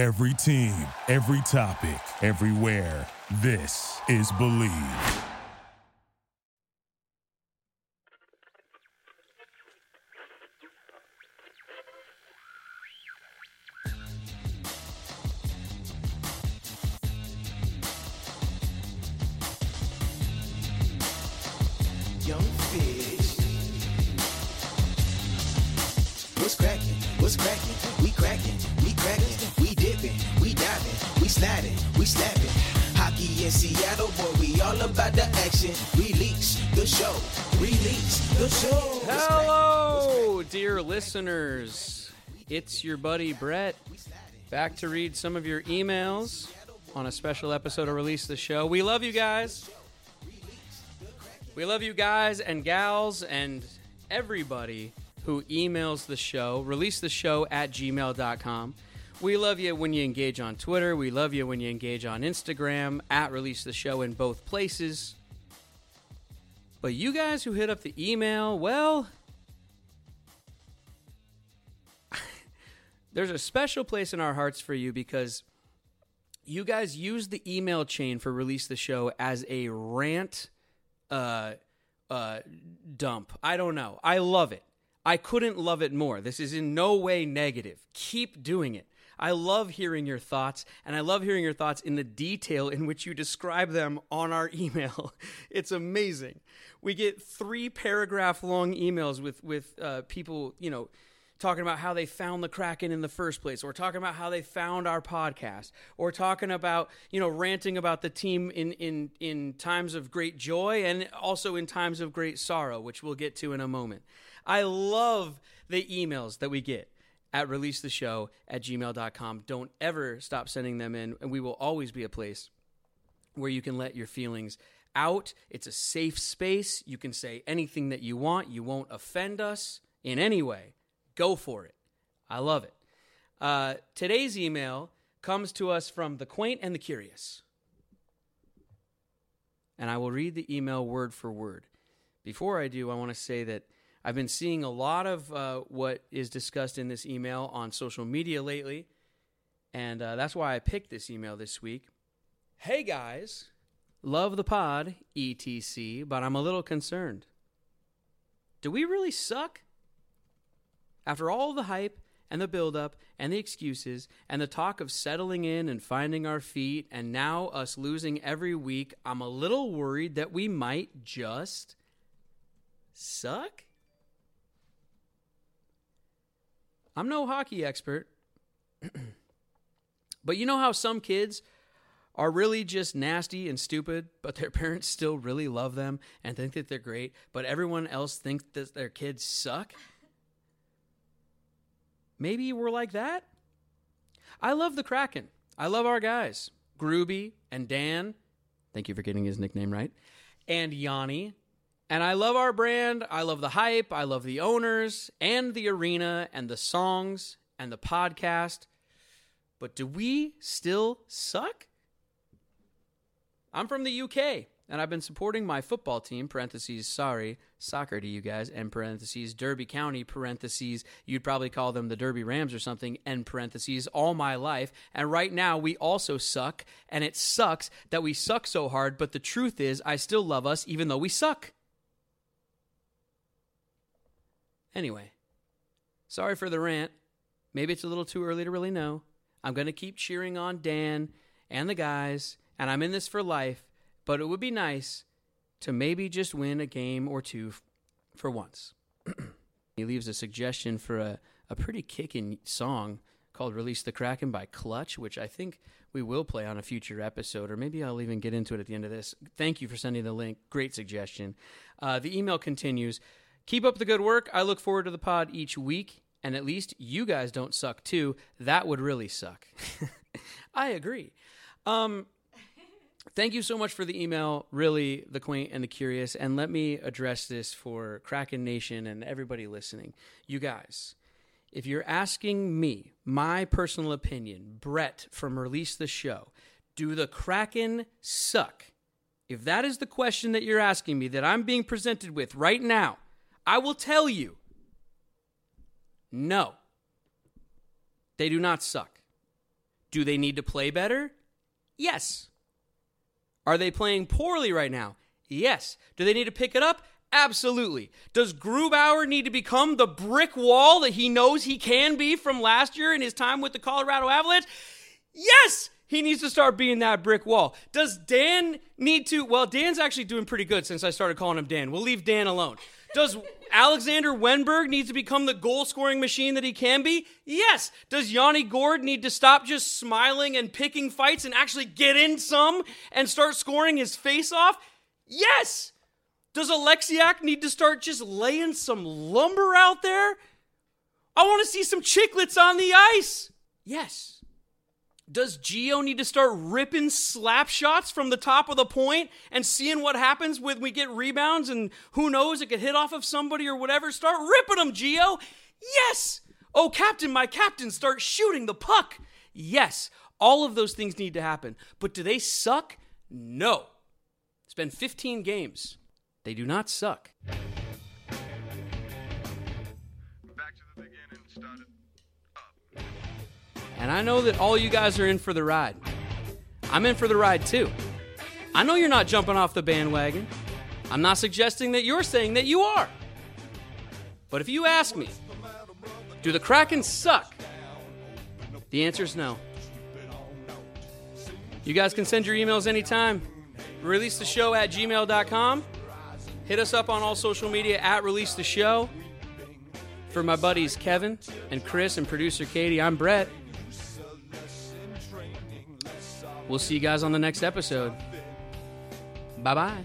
Every team, every topic, everywhere. This is Bleav. Young fish. What's cracking? What's cracking? We cracking, we cracking, sliding, we slapping. Hockey in Seattle, boy, we all about the action. Release the show, release the show. Hello, dear listeners. It's your buddy Brett back to read some of your emails on a special episode of Release the Show. We love you guys. We love you guys and gals and everybody who emails the show. Release the show at gmail.com. We love you when you engage on Twitter. We love you when you engage on Instagram at Release the Show in both places. But you guys who hit up the email, well, there's a special place in our hearts for you because you guys use the email chain for release the show as a rant uh uh dump. I don't know. I love it. I couldn't love it more. This is in no way negative. Keep doing it. I love hearing your thoughts, and I love hearing your thoughts in the detail in which you describe them on our email. It's amazing. We get three paragraph long emails with with uh, people, you know, talking about how they found the Kraken in the first place, or talking about how they found our podcast, or talking about, you know, ranting about the team in, in, in times of great joy and also in times of great sorrow, which we'll get to in a moment. I love the emails that we get at releasetheshow at gmail.com. Don't ever stop sending them in, and we will always be a place where you can let your feelings out. It's a safe space. You can say anything that you want. You won't offend us in any way. Go for it. I love it. Uh, today's email comes to us from the quaint and the curious. And I will read the email word for word. Before I do, I want to say that I've been seeing a lot of uh, what is discussed in this email on social media lately. And uh, that's why I picked this email this week. Hey guys, love the pod, ETC, but I'm a little concerned. Do we really suck? After all the hype and the buildup and the excuses and the talk of settling in and finding our feet, and now us losing every week, I'm a little worried that we might just suck? I'm no hockey expert, but you know how some kids are really just nasty and stupid, but their parents still really love them and think that they're great, but everyone else thinks that their kids suck? Maybe we're like that? I love the Kraken. I love our guys, Groovy and Dan. Thank you for getting his nickname right. And Yanni. And I love our brand. I love the hype. I love the owners and the arena and the songs and the podcast. But do we still suck? I'm from the UK and I've been supporting my football team, parentheses, sorry, soccer to you guys, and parentheses, Derby County, parentheses, you'd probably call them the Derby Rams or something, end parentheses, all my life. And right now we also suck, and it sucks that we suck so hard, but the truth is, I still love us even though we suck. Anyway, sorry for the rant. Maybe it's a little too early to really know. I'm going to keep cheering on Dan and the guys, and I'm in this for life, but it would be nice to maybe just win a game or two f- for once. he leaves a suggestion for a, a pretty kicking song called Release the Kraken by Clutch, which I think we will play on a future episode, or maybe I'll even get into it at the end of this. Thank you for sending the link. Great suggestion. Uh, the email continues Keep up the good work. I look forward to the pod each week, and at least you guys don't suck too. That would really suck. I agree. Um, thank you so much for the email, really, the quaint and the curious. And let me address this for Kraken Nation and everybody listening. You guys, if you're asking me my personal opinion, Brett from Release the Show, do the Kraken suck? If that is the question that you're asking me that I'm being presented with right now, I will tell you no. They do not suck. Do they need to play better? Yes. Are they playing poorly right now? Yes. Do they need to pick it up? Absolutely. Does Grubauer need to become the brick wall that he knows he can be from last year in his time with the Colorado Avalanche? Yes! He needs to start being that brick wall. Does Dan need to? Well, Dan's actually doing pretty good since I started calling him Dan. We'll leave Dan alone. Does Alexander Wennberg need to become the goal scoring machine that he can be? Yes. Does Yanni Gourde need to stop just smiling and picking fights and actually get in some and start scoring his face off? Yes. Does Oleksiak need to start just laying some lumber out there? I want to see some chicklets on the ice. Yes. Does Geo need to start ripping slap shots from the top of the point and seeing what happens when we get rebounds and who knows, it could hit off of somebody or whatever? Start ripping them, Geo. Yes. Oh, Captain, my Captain, start shooting the puck. Yes. All of those things need to happen. But do they suck? No. It's been 15 games. They do not suck. And I know that all you guys are in for the ride. I'm in for the ride too. I know you're not jumping off the bandwagon. I'm not suggesting that you're saying that you are. But if you ask me, do the Kraken suck? The answer is no. You guys can send your emails anytime. Release the show at gmail.com. Hit us up on all social media at Release the Show. For my buddies Kevin and Chris and producer Katie, I'm Brett. We'll see you guys on the next episode. Bye bye.